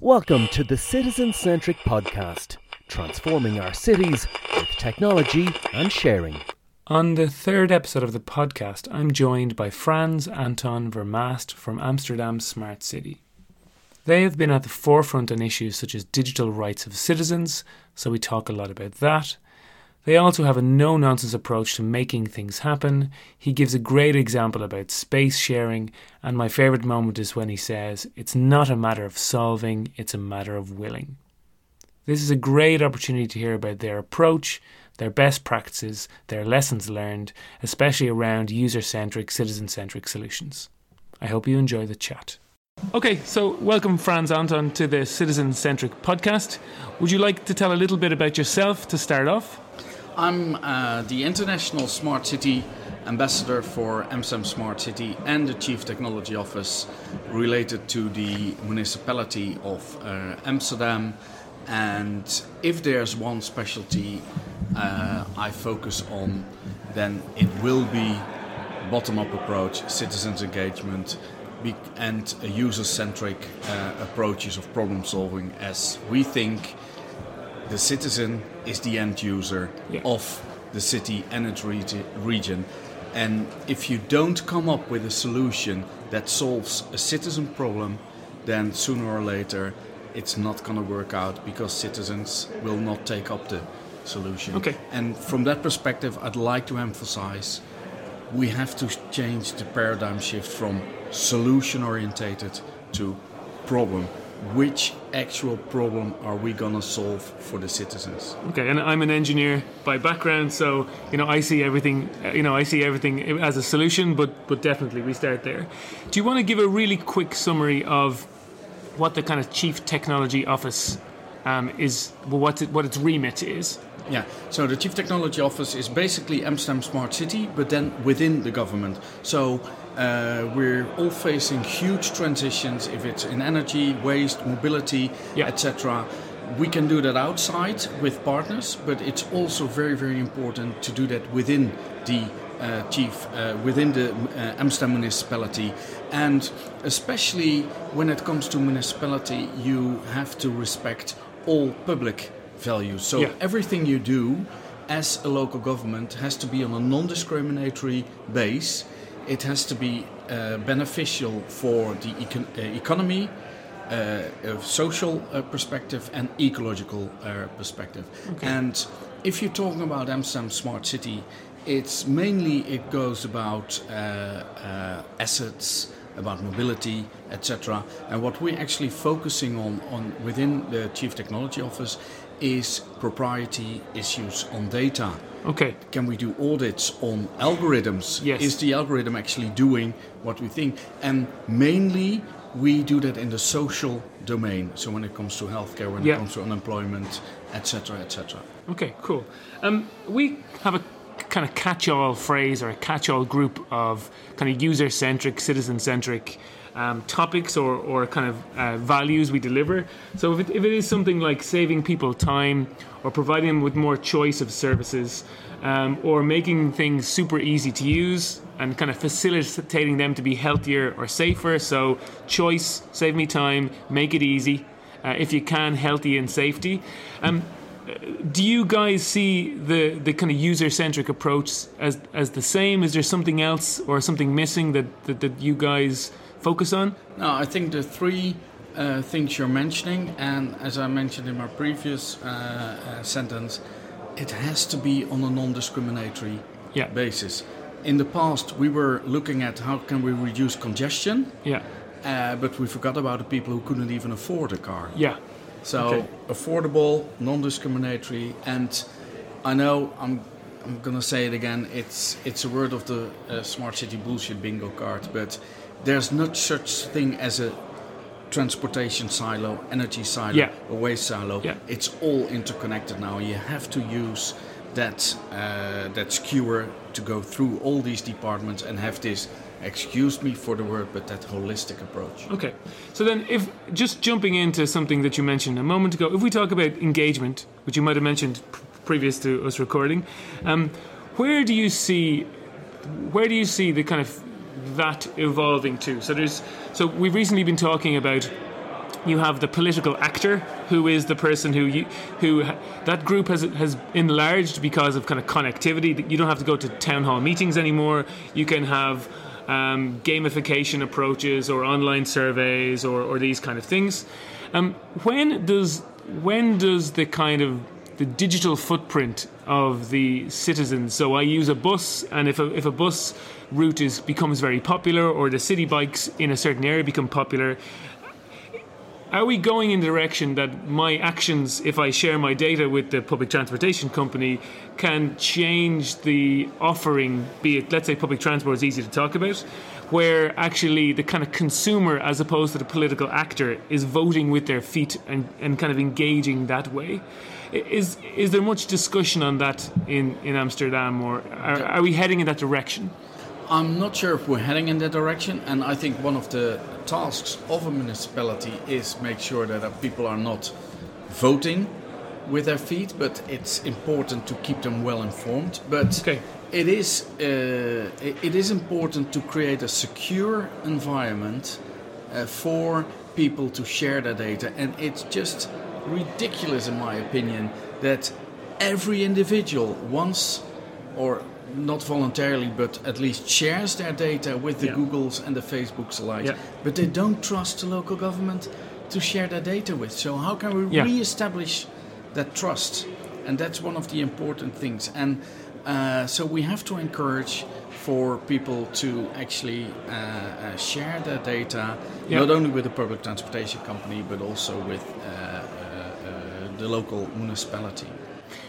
Welcome to the Citizen Centric Podcast, transforming our cities with technology and sharing. On the third episode of the podcast, I'm joined by Frans Anton Vermast from Amsterdam Smart City. They have been at the forefront on issues such as digital rights of citizens, so we talk a lot about that. They also have a no nonsense approach to making things happen. He gives a great example about space sharing, and my favourite moment is when he says, It's not a matter of solving, it's a matter of willing. This is a great opportunity to hear about their approach, their best practices, their lessons learned, especially around user centric, citizen centric solutions. I hope you enjoy the chat. Okay, so welcome, Frans Anton, to the Citizen Centric podcast. Would you like to tell a little bit about yourself to start off? I'm uh, the International Smart City Ambassador for Amsterdam Smart City and the Chief Technology Office related to the municipality of uh, Amsterdam. And if there's one specialty uh, I focus on, then it will be bottom up approach, citizens engagement, and user centric uh, approaches of problem solving as we think the citizen is the end user yeah. of the city and its region. And if you don't come up with a solution that solves a citizen problem, then sooner or later it's not going to work out because citizens will not take up the solution. Okay. And from that perspective, I'd like to emphasize we have to change the paradigm shift from solution orientated to problem which actual problem are we going to solve for the citizens? Okay and i'm an engineer by background so you know i see everything you know i see everything as a solution but but definitely we start there. Do you want to give a really quick summary of what the kind of chief technology office um, is what it, what its remit is? Yeah, so the Chief Technology Office is basically Amsterdam Smart City, but then within the government. So uh, we're all facing huge transitions, if it's in energy, waste, mobility, yeah. etc. We can do that outside with partners, but it's also very, very important to do that within the uh, chief, uh, within the uh, Amsterdam municipality. And especially when it comes to municipality, you have to respect all public values. So yeah. everything you do as a local government has to be on a non-discriminatory base. It has to be uh, beneficial for the econ- uh, economy, uh, social uh, perspective, and ecological uh, perspective. Okay. And if you're talking about Amsterdam smart city, it's mainly it goes about uh, assets about mobility, etc. And what we're actually focusing on, on within the Chief Technology Office is propriety issues on data. Okay. Can we do audits on algorithms? Yes. Is the algorithm actually doing what we think? And mainly we do that in the social domain. So when it comes to healthcare, when yeah. it comes to unemployment, etc., etc. Okay, cool. Um, we have a kind of catch-all phrase or a catch-all group of kind of user-centric, citizen-centric um, topics or, or kind of uh, values we deliver. So if it, if it is something like saving people time or providing them with more choice of services um, or making things super easy to use and kind of facilitating them to be healthier or safer. So choice, save me time, make it easy. Uh, if you can, healthy and safety. Um, do you guys see the, the kind of user centric approach as, as the same? Is there something else or something missing that, that, that you guys focus on? No, I think the three uh, things you're mentioning, and as I mentioned in my previous uh, uh, sentence, it has to be on a non-discriminatory yeah. basis. In the past, we were looking at how can we reduce congestion. Yeah. Uh, but we forgot about the people who couldn't even afford a car. Yeah. So okay. affordable, non-discriminatory, and I know I'm I'm gonna say it again. It's it's a word of the uh, smart city bullshit bingo card, but there's not such thing as a transportation silo, energy silo, yeah. a waste silo. Yeah. It's all interconnected now. You have to use that uh, that skewer to go through all these departments and have this excuse me for the word but that holistic approach okay so then if just jumping into something that you mentioned a moment ago if we talk about engagement which you might have mentioned previous to us recording um, where do you see where do you see the kind of that evolving too. So there's so we've recently been talking about you have the political actor who is the person who you, who that group has has enlarged because of kind of connectivity. That you don't have to go to town hall meetings anymore. You can have um, gamification approaches or online surveys or, or these kind of things. Um, when does when does the kind of the digital footprint of the citizens so I use a bus and if a, if a bus route is becomes very popular or the city bikes in a certain area become popular are we going in the direction that my actions, if I share my data with the public transportation company, can change the offering? Be it, let's say, public transport is easy to talk about, where actually the kind of consumer, as opposed to the political actor, is voting with their feet and, and kind of engaging that way. Is is there much discussion on that in, in Amsterdam, or are, are we heading in that direction? I'm not sure if we're heading in that direction, and I think one of the tasks of a municipality is make sure that people are not voting with their feet, but it's important to keep them well informed. But okay. it is uh, it is important to create a secure environment uh, for people to share their data, and it's just ridiculous, in my opinion, that every individual wants or not voluntarily, but at least shares their data with the yeah. Googles and the Facebooks alike. Yeah. But they don't trust the local government to share their data with. So how can we yeah. re-establish that trust? And that's one of the important things. And uh, so we have to encourage for people to actually uh, uh, share their data, not only with the public transportation company, but also with uh, the local municipality.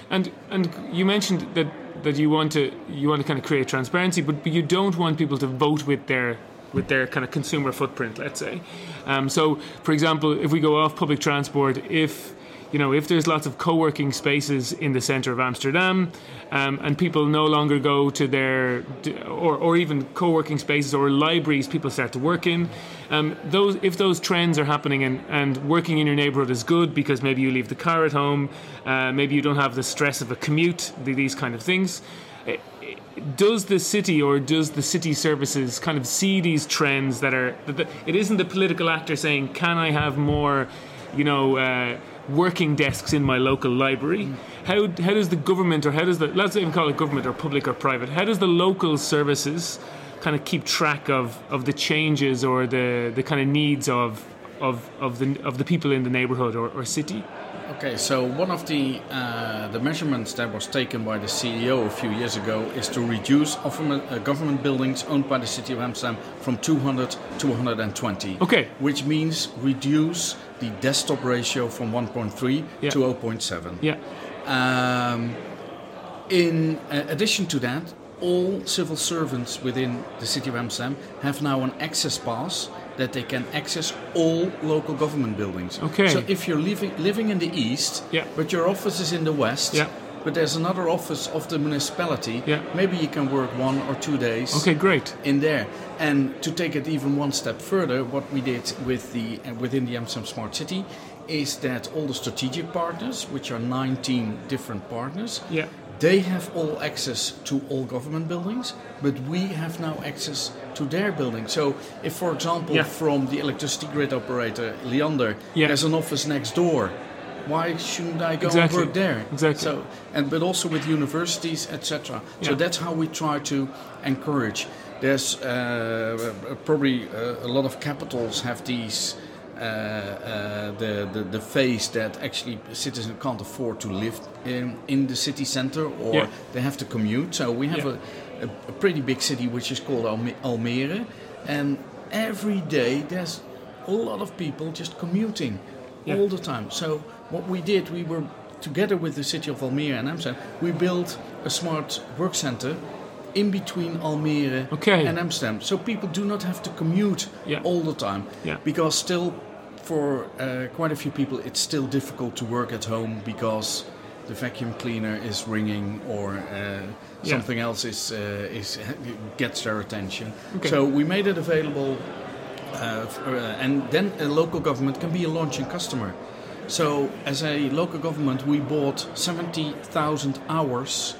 And and you mentioned that that you want to you want to kind of create transparency, but, you don't want people to vote with their with their kind of consumer footprint, let's say. Um, so, for example, if we go off public transport, if you know, if there's lots of co-working spaces in the centre of Amsterdam, um, and people no longer go to their, or, or even co-working spaces or libraries, people start to work in. Um, those, if those trends are happening and, and working in your neighbourhood is good because maybe you leave the car at home, uh, maybe you don't have the stress of a commute, these kind of things. Eh, does the city or does the city services kind of see these trends that are? That it isn't the political actor saying, "Can I have more?" You know. Uh, working desks in my local library. Mm. How, how does the government, or how does the, let's even call it government or public or private, how does the local services kind of keep track of, of the changes or the, the kind of needs of, of, of, the, of the people in the neighborhood or, or city? Okay, so one of the uh, the measurements that was taken by the CEO a few years ago is to reduce government, uh, buildings owned by the city of Amsterdam from 200 to 120. Okay, which means reduce the desktop ratio from 1.3 yeah. to 0.7. Yeah. Um, in uh, addition to that, all civil servants within the city of Amsterdam have now an access pass that they can access all local government buildings. Okay. So if you're living living in the east, yeah. but your office is in the west, yeah. but there's another office of the municipality, yeah. maybe you can work one or two days. Okay, great. In there, and to take it even one step further, what we did with the uh, within the Amsterdam Smart City is that all the strategic partners, which are 19 different partners, yeah. They have all access to all government buildings, but we have now access to their building. So, if, for example, yeah. from the electricity grid operator Liander, yeah. there's an office next door, why shouldn't I go exactly. and work there? Exactly. So, and but also with universities, etc. Yeah. So that's how we try to encourage. There's uh, probably uh, a lot of capitals have these. Uh, uh, the, the the phase that actually citizens can't afford to live in in the city center or yeah. they have to commute. So we have yeah. a, a, pretty big city which is called Almere, and every day there's a lot of people just commuting yeah. all the time. So what we did, we were together with the city of Almere and Amsterdam, we built a smart work center in between Almere okay. and Amsterdam. So people do not have to commute yeah. all the time. Yeah. Because still, for uh, quite a few people, it's still difficult to work at home because the vacuum cleaner is ringing or uh, something yeah. else is uh, is gets their attention. Okay. So we made it available, uh, for, and then a local government can be a launching customer. So, as a local government, we bought 70,000 hours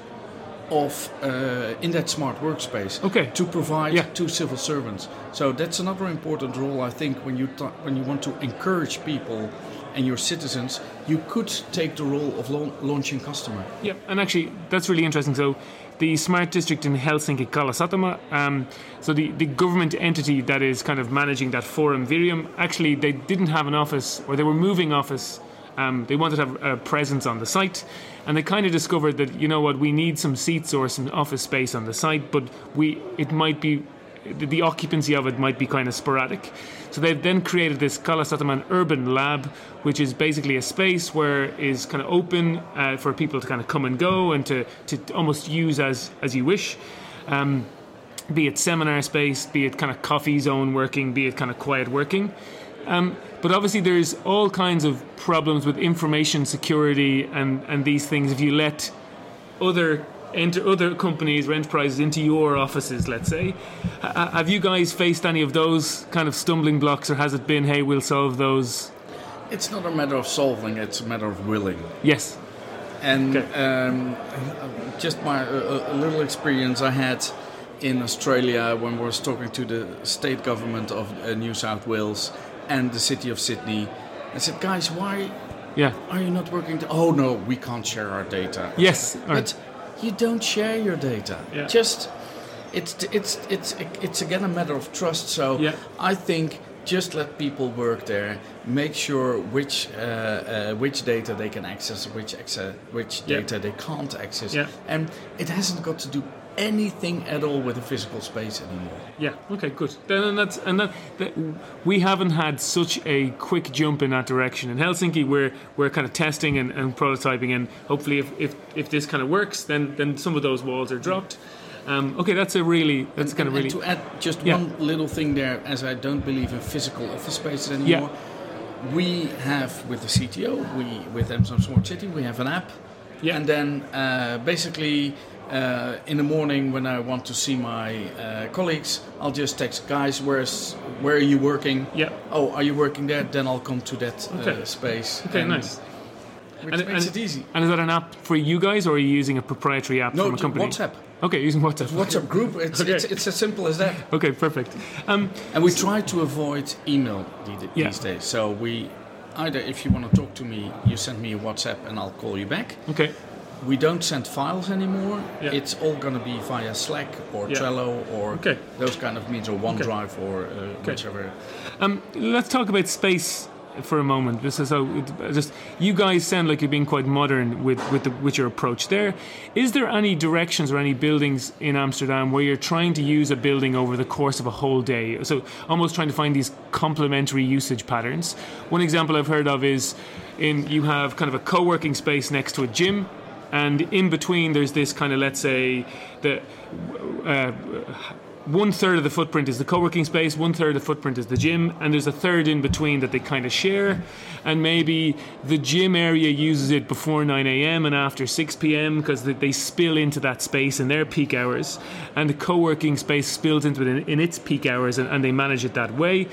of uh, in that smart workspace Okay. to provide Yeah. to civil servants. So that's another important role I think when you ta- when you want to encourage people and your citizens, you could take the role of lau- launching customer. Yeah, and actually, that's really interesting. So, the smart district in Helsinki, Kalasatama, um, so the, the government entity that is kind of managing that Forum Virium, actually, they didn't have an office, or they were moving office. Um, they wanted to have a presence on the site, and they kind of discovered that you know what, we need some seats or some office space on the site, but we it might be the, occupancy of it might be kind of sporadic. So they've then created this Kalasataman Urban Lab, which is basically a space where is kind of open uh, for people to kind of come and go and to, to almost use as as you wish. Um, be it seminar space, be it kind of coffee zone working, be it kind of quiet working. Um, but obviously, there's all kinds of problems with information security and, and these things. If you let other enter other companies or enterprises into your offices, let's say, H- have you guys faced any of those kind of stumbling blocks, or has it been, hey, we'll solve those? It's not a matter of solving; it's a matter of willing. Yes. And Okay. um, just my a little experience I had in Australia when we was talking to the state government of uh, New South Wales and the city of Sydney. I said, guys, why Yeah. are you not working? To- oh no, we can't share our data. Yes. all right. But you don't share your data. Yeah. Just it's it's it's it's again a matter of trust. So Yeah. I think just let people work there. Make sure which uh, uh, which data they can access, which access, which Yeah. data they can't access, Yeah. and it hasn't got to do anything at all with the physical space anymore. Yeah. Okay. Good. Then and that's and that, that we haven't had such a quick jump in that direction in Helsinki. We're we're kind of testing and, and prototyping, and hopefully, if, if if this kind of works, then then some of those walls are dropped. Um, okay, that's a really that's kind of And really to add just Yeah. one little thing there, as I don't believe in physical office spaces anymore. Yeah. We have with the CTO, we with Amsterdam Smart City, we have an app, Yeah. and then uh, basically uh, in the morning when I want to see my uh, colleagues, I'll just text guys, where's where are you working? Yeah. Oh, are you working there? Then I'll come to that uh, space. Okay, nice. Which And- makes and- it easy. And is that an app for you guys, or are you using a proprietary app No, from a company? WhatsApp. Okay, using WhatsApp. WhatsApp group. It's, Okay. it's it's as simple as that. Okay, perfect. Um, And we try to avoid email the- Yeah. these days. So we either if you want to talk to me, you send me a WhatsApp and I'll call you back. okay. We don't send files anymore. Yeah. It's all going to be via Slack or Yeah. Trello or Okay. those kind of means or OneDrive or uh, whichever. Um, let's talk about space for a moment. This is so it- just you guys sound like you're being quite modern with with, the, with your approach there. Is there any directions or any buildings in Amsterdam where you're trying to use a building over the course of a whole day? So almost trying to find these complementary usage patterns. One example I've heard of is in you have kind of a co-working space next to a gym. And in between, there's this kind of, let's say, the uh, one third of the footprint is the co-working space, one third of the footprint is the gym, and there's a third in between that they kind of share. And maybe the gym area uses it before 9 a.m. and after 6 p.m. because they, spill into that space in their peak hours, and the co-working space spills into it in, in its peak hours, and, and they manage it that way.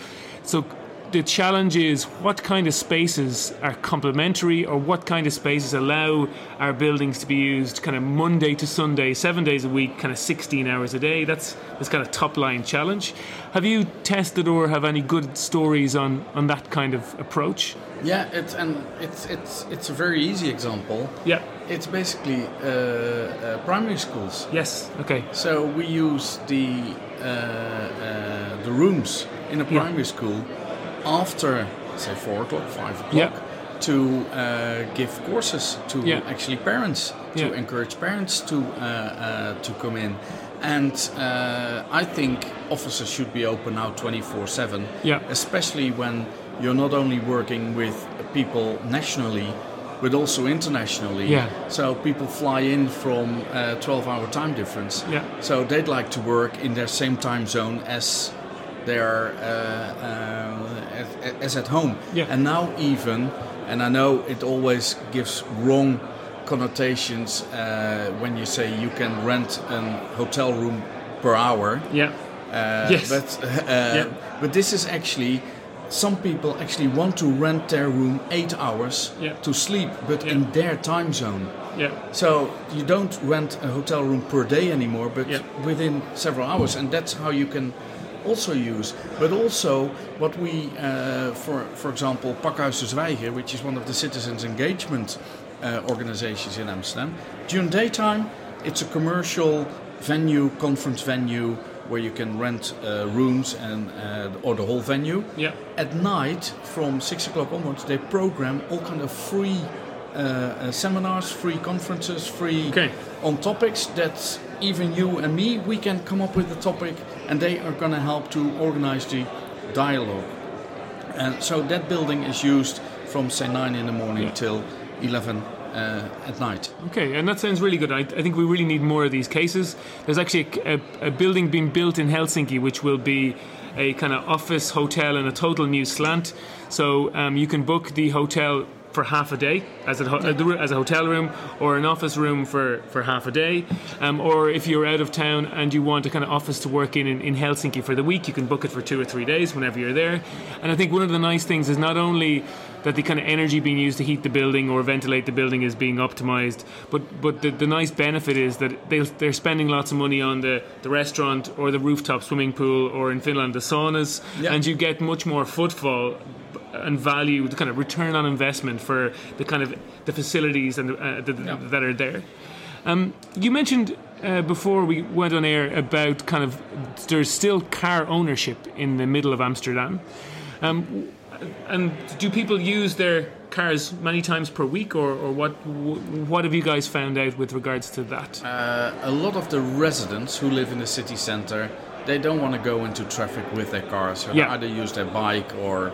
So the challenge is what kind of spaces are complementary or what kind of spaces allow our buildings to be used kind of Monday to Sunday, seven days a week, kind of 16 hours a day. That's this kind of top line challenge. Have you tested or have any good stories on, on that kind of approach? Yeah, it's and it's it's it's a very easy example. Yeah. It's basically uh, uh, primary schools. Yes. Okay. So we use the uh, uh, the rooms in a Yeah. primary school after say four o'clock, five o'clock, Yeah. to uh, give courses to Yeah. actually parents to encourage parents to uh, uh, to come in. And uh, I think offices should be open now 24 7, Yeah. especially when you're not only working with people nationally, but also internationally. Yeah. So people fly in from uh, 12 hour time difference. Yeah. So they'd like to work in their same time zone as they are uh, uh, as, as at home. Yeah. And now even, and I know it always gives wrong connotations uh, when you say you can rent a hotel room per hour. Yeah. Yes. But uh, Yeah. but this is actually some people actually want to rent their room eight hours Yeah. to sleep, but Yeah. in their time zone. Yeah. So you don't rent a hotel room per day anymore, but within several hours, and that's how you can also use. But also, what we, uh, for for example, Pakhuis de Zwijger, which is one of the citizens' engagement uh, organizations in Amsterdam, during daytime, it's a commercial venue, conference venue, where you can rent uh, rooms and uh, or the whole venue. Yeah. At night, from six o'clock onwards, they program all kind of free uh, uh, seminars, free conferences, free Okay. on topics that even you and me we can come up with a topic, and they are going to help to organize the dialogue. And so that building is used from say nine in the morning Yeah. till eleven uh, at night. Okay, and that sounds really good. I, I think we really need more of these cases. There's actually a, a, a building being built in Helsinki which will be a kind of office hotel and a total new slant. So um, you can book the hotel for half a day as a, uh, as a hotel room or an office room for, for half a day. Um, or if you're out of town and you want a kind of office to work in, in in Helsinki for the week, you can book it for two or three days whenever you're there. And I think one of the nice things is not only that the kind of energy being used to heat the building or ventilate the building is being optimized. But but the, the nice benefit is that they they're spending lots of money on the, the restaurant or the rooftop swimming pool or in Finland the saunas, Yeah. and you get much more footfall and value, the kind of return on investment for the kind of the facilities and the, uh, the, Yeah. that are there. Um, you mentioned uh, before we went on air about kind of there's still car ownership in the middle of Amsterdam. Um, and do people use their cars many times per week, or, or what? What have you guys found out with regards to that? Uh, a lot of the residents who live in the city center, they don't want to go into traffic with their cars. So Yeah. they either use their bike or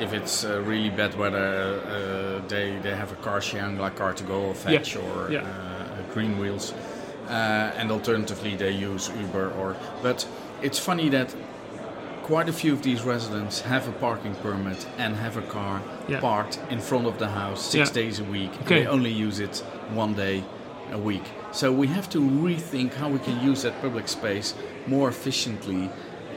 if it's uh, really bad weather, uh, they, they have a car sharing like Car2Go or Fetch Yeah. or Yeah. uh, Greenwheels. Uh, and alternatively, they use Uber or. But it's funny that quite a few of these residents have a parking permit and have a car Yeah. parked in front of the house six Yeah. days a week. Okay. They only use it one day a week. So we have to rethink how we can use that public space more efficiently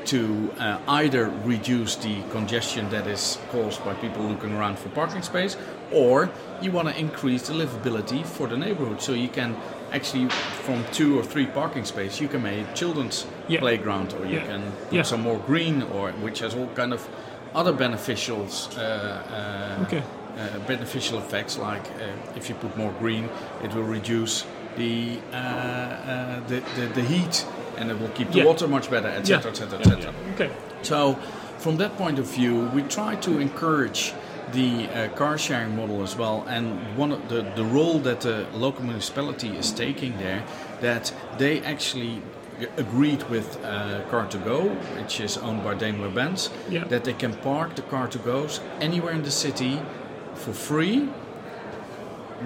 to uh, either reduce the congestion that is caused by people looking around for parking space, or you want to increase the livability for the neighborhood. So you can actually, from two or three parking spaces, you can make children's Yeah. playground, or you Yeah. can put Yeah. some more green, or which has all kind of other beneficials. Uh, uh, Okay. uh, beneficial effects like uh, if you put more green, it will reduce the uh, uh, the, the, the heat and it will keep the water much better, etc., etc., etc. Okay. So, from that point of view, we try to encourage the uh, car sharing model as well. And one of the, the role that the local municipality is taking there, that they actually agreed with uh, Car2Go, which is owned by Daimler Benz, Yeah. that they can park the Car2Gos anywhere in the city for free.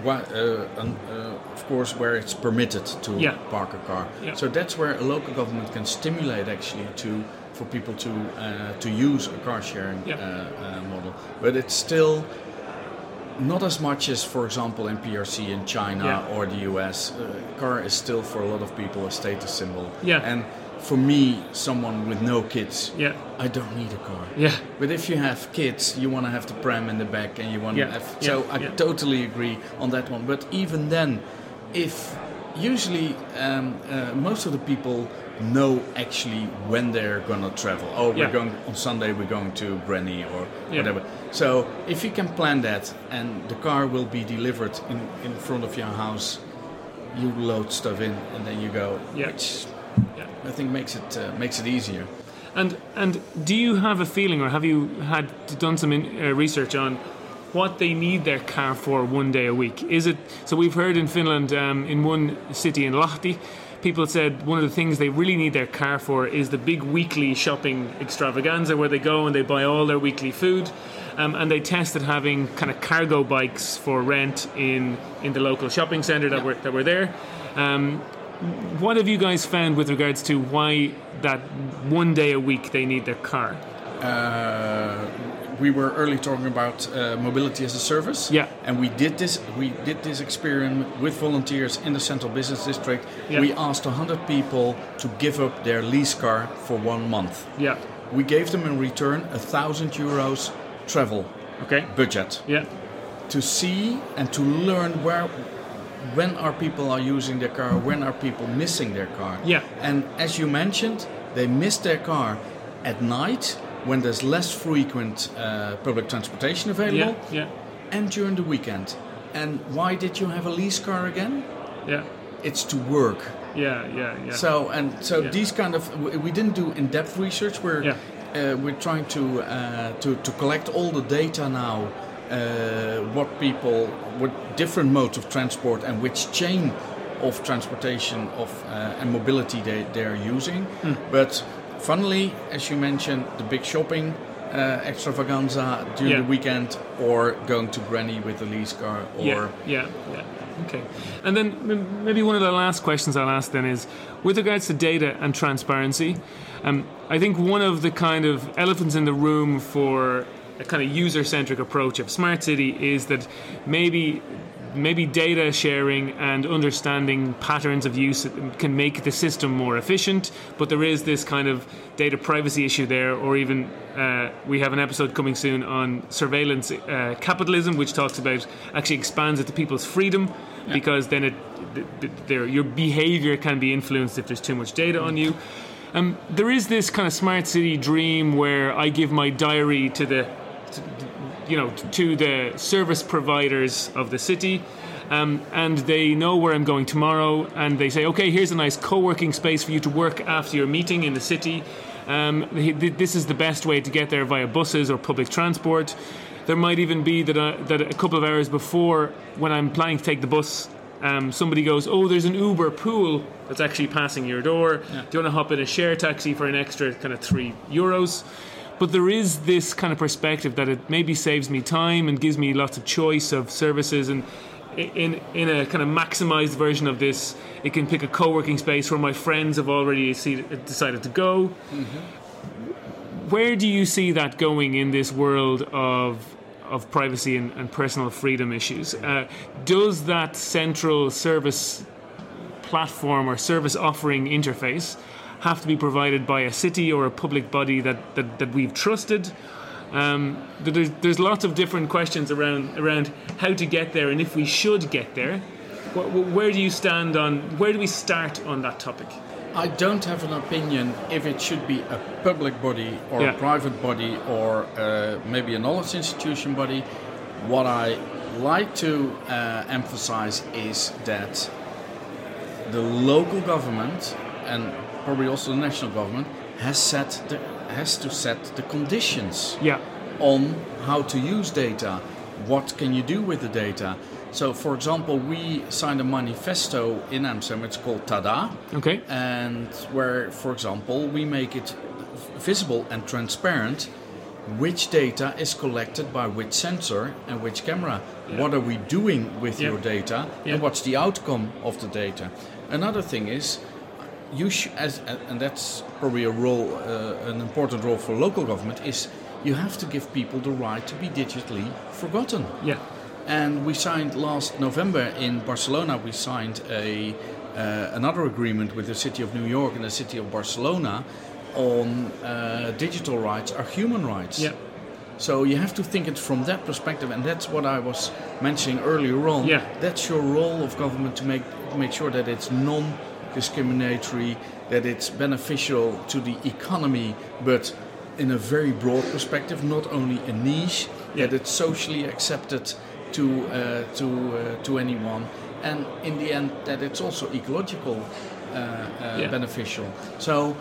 Uh, and, uh, of course, where it's permitted to Yeah. park a car. Yeah. So that's where a local government can stimulate actually to for people to uh, to use a car sharing uh, uh, model. But it's still not as much as, for example, in PRC in China Yeah. or the US. Uh, car is still for a lot of people a status symbol. Yeah. And for me, someone with no kids, Yeah. I don't need a car. Yeah. But if you have kids, you want to have the pram in the back, and you want Yeah, to have. yeah, So I totally agree on that one. But even then, if usually um, uh, most of the people know actually when they're gonna travel. Oh, we're Yeah. going on Sunday. We're going to Brenny or Yeah. whatever. So if you can plan that, and the car will be delivered in in front of your house, you load stuff in, and then you go. Yeah. Which Yeah. I think makes it uh, makes it easier. And and do you have a feeling, or have you had done some in, uh, research on what they need their car for one day a week? Is it so? We've heard in Finland, um, in one city in Lahti, people said one of the things they really need their car for is the big weekly shopping extravaganza where they go and they buy all their weekly food. Um, and they tested having kind of cargo bikes for rent in, in the local shopping centre that were that were there. Um, what have you guys found with regards to why that one day a week they need their car? Uh, we were early talking about uh, mobility as a service. Yeah. And we did this. We did this experiment with volunteers in the central business district. Yeah. We asked 100 people to give up their lease car for one month. Yeah, we gave them in return a thousand euros travel Okay. budget Yeah. to see and to learn where when are people are using their car when are people missing their car Yeah. and as you mentioned they miss their car at night when there's less frequent uh, public transportation available Yeah. Yeah. and during the weekend and why did you have a lease car again Yeah. it's to work Yeah. Yeah. Yeah. so and so Yeah. these kind of we we didn't do in-depth research. We're Yeah. uh, we're trying to uh, to to collect all the data now. Uh, what people, what different modes of transport, and which chain of transportation of uh, and mobility they they are using. Hmm. But funnily, as you mentioned, the big shopping. Uh, extravaganza during Yeah. the weekend, or going to Granny with the lease car, or yeah, yeah, yeah. Okay. And then maybe one of the last questions I'll ask then is with regards to data and transparency, um, I think one of the kind of elephants in the room for a kind of user centric approach of smart city is that maybe maybe data sharing and understanding patterns of use can make the system more efficient but there is this kind of data privacy issue there or even uh, we have an episode coming soon on surveillance uh, capitalism which talks about actually expands it to people's freedom because then it th- th- your behavior can be influenced if there's too much data on you. Um, there is this kind of smart city dream where I give my diary to the you know, to the service providers of the city. Um, and they know where I'm going tomorrow, and they say, okay, here's a nice co working space for you to work after your meeting in the city. Um, th- th- this is the best way to get there via buses or public transport. There might even be that, uh, that a couple of hours before, when I'm planning to take the bus, um, somebody goes, Oh, there's an Uber pool that's actually passing your door. Do you want to hop in a share taxi for an extra kind of three euros? But there is this kind of perspective that it maybe saves me time and gives me lots of choice of services. And in, in a kind of maximized version of this, it can pick a co working space where my friends have already see, decided to go. Where do you see that going in this world of of privacy and, and personal freedom issues? Uh, does that central service platform or service offering interface have to be provided by a city or a public body that, that, that we've trusted? Um, there's, there's lots of different questions around around how to get there and if we should get there. Wh- wh- Where do you stand on? Where do we start on that topic? I don't have an opinion if it should be a public body or Yeah. a private body or uh, maybe a knowledge institution body. What I like to uh, emphasize is that the local government and probably also the national government has set the, has to set the conditions Yeah, on how to use data. What can you do with the data? So, for example, we signed a manifesto in Amsterdam. It's called TADA okay, and where, for example, we make it visible and transparent which data is collected by which sensor and which camera. What are we doing with Yeah. your data, Yeah. and what's the outcome of the data? Another thing is, you sh- as and that's probably a role, uh, an important role for local government is you have to give people the right to be digitally forgotten. yeah, And we signed last November in Barcelona. We signed a uh, another agreement with the city of New York and the city of Barcelona on uh, digital rights are human rights. yeah, So you have to think it from that perspective, and that's what I was mentioning earlier on. Yeah. That's your role of government to make to make sure that it's non-discriminatory, that it's beneficial to the economy, but in a very broad perspective, not only a niche, Yeah. that it's socially accepted to uh, to uh, to anyone, and in the end, that it's also ecological uh, uh, Yeah. beneficial. So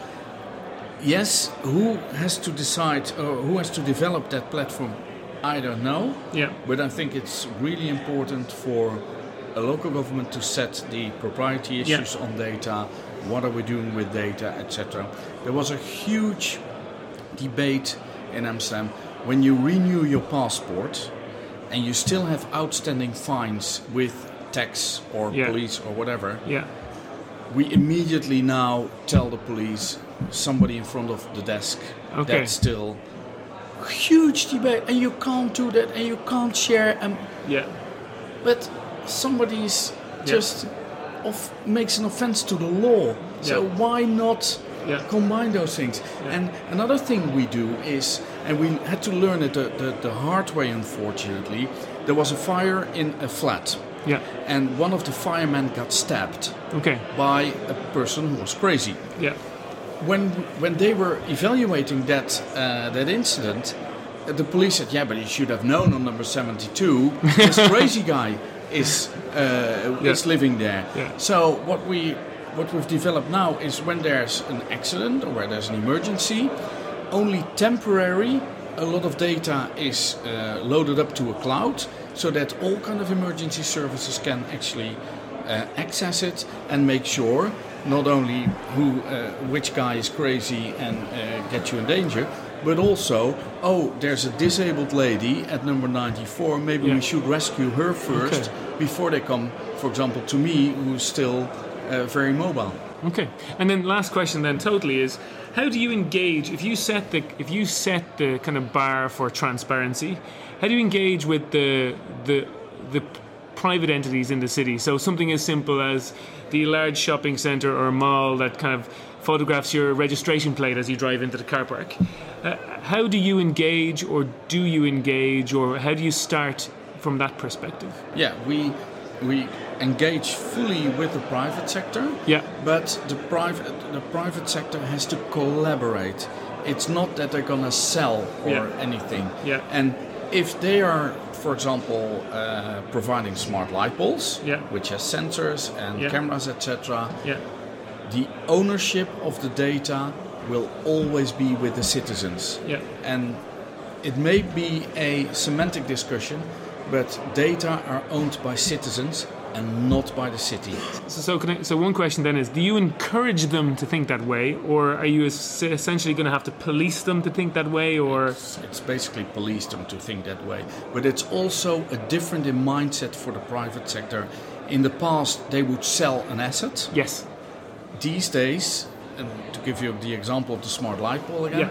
yes, who has to decide or who has to develop that platform? I don't know, yeah, but I think it's really important for a local government to set the propriety Yeah. issues on data. What are we doing with data, etc. There was a huge debate in Amsterdam when you renew your passport and you still have outstanding fines with tax or Yeah. police or whatever yeah, we immediately now tell the police somebody in front of the desk Okay. that's still huge debate and you can't do that and you can't share and yeah, but somebody's just off, makes an offense to the law so Yeah. why not Yeah. Combine those things. And another thing we do is, and we had to learn it the, the, the hard way, unfortunately. There was a fire in a flat, Yeah. and one of the firemen got stabbed Okay. by a person who was crazy. Yeah. When when they were evaluating that uh, that incident, uh, the police said, "Yeah, but you should have known on number seventy-two, this crazy guy is uh, is living there." Yeah. So what we what we've developed now is when there's an accident or where there's an emergency, only temporary. A lot of data is uh, loaded up to a cloud, so that all kind of emergency services can actually uh, access it and make sure not only who uh, which guy is crazy and uh, get you in danger, but also oh there's a disabled lady at number 94. Maybe Yeah. we should rescue her first Okay. before they come, for example, to me who's still uh, very mobile. Okay. And then last question then totally is how do you engage if you set the if you set the kind of bar for transparency, how do you engage with the the the private entities in the city? So something as simple as the large shopping center or mall that kind of photographs your registration plate as you drive into the car park. Uh, how do you engage or do you engage or how do you start from that perspective? Yeah, we we engage fully with the private sector. Yeah. But the private the private sector has to collaborate. It's not that they're gonna sell or Yeah. anything. Yeah. And if they are, for example, uh, providing smart light bulbs, Yeah. which has sensors and Yeah. cameras, etc., Yeah. the ownership of the data will always be with the citizens. Yeah. And it may be a semantic discussion, but data are owned by citizens and not by the city. So, so, can I, so one question then is: Do you encourage them to think that way, or are you essentially going to have to police them to think that way, or It's basically police them to think that way. But it's also a different in mindset for the private sector. In the past, they would sell an asset. yes, These days, and to give you the example of the smart light bulb again, yeah,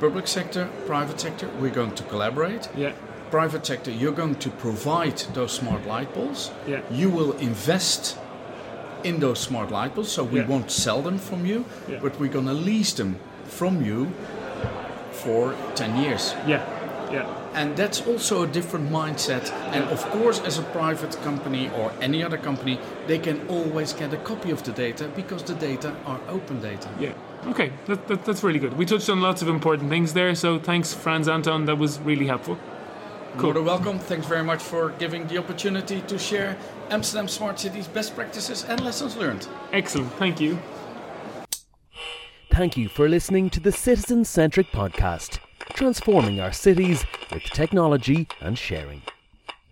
public sector, private sector, we're going to collaborate. yeah, private sector, you're going to provide those smart light bulbs. Yeah. You will invest in those smart light bulbs, so we Yeah. won't sell them from you, Yeah. but we're going to lease them from you for 10 years. yeah, yeah, And that's also a different mindset. And of course, as a private company or any other company, they can always get a copy of the data because the data are open data. yeah. Okay, that, that, that's really good. We touched on lots of important things there, so thanks, Frans Anton. That was really helpful. More than welcome. Thanks very much for giving the opportunity to share Amsterdam Smart City's best practices and lessons learned. Excellent. Thank you. Thank you for listening to the Citizen Centric Podcast, transforming our cities with technology and sharing.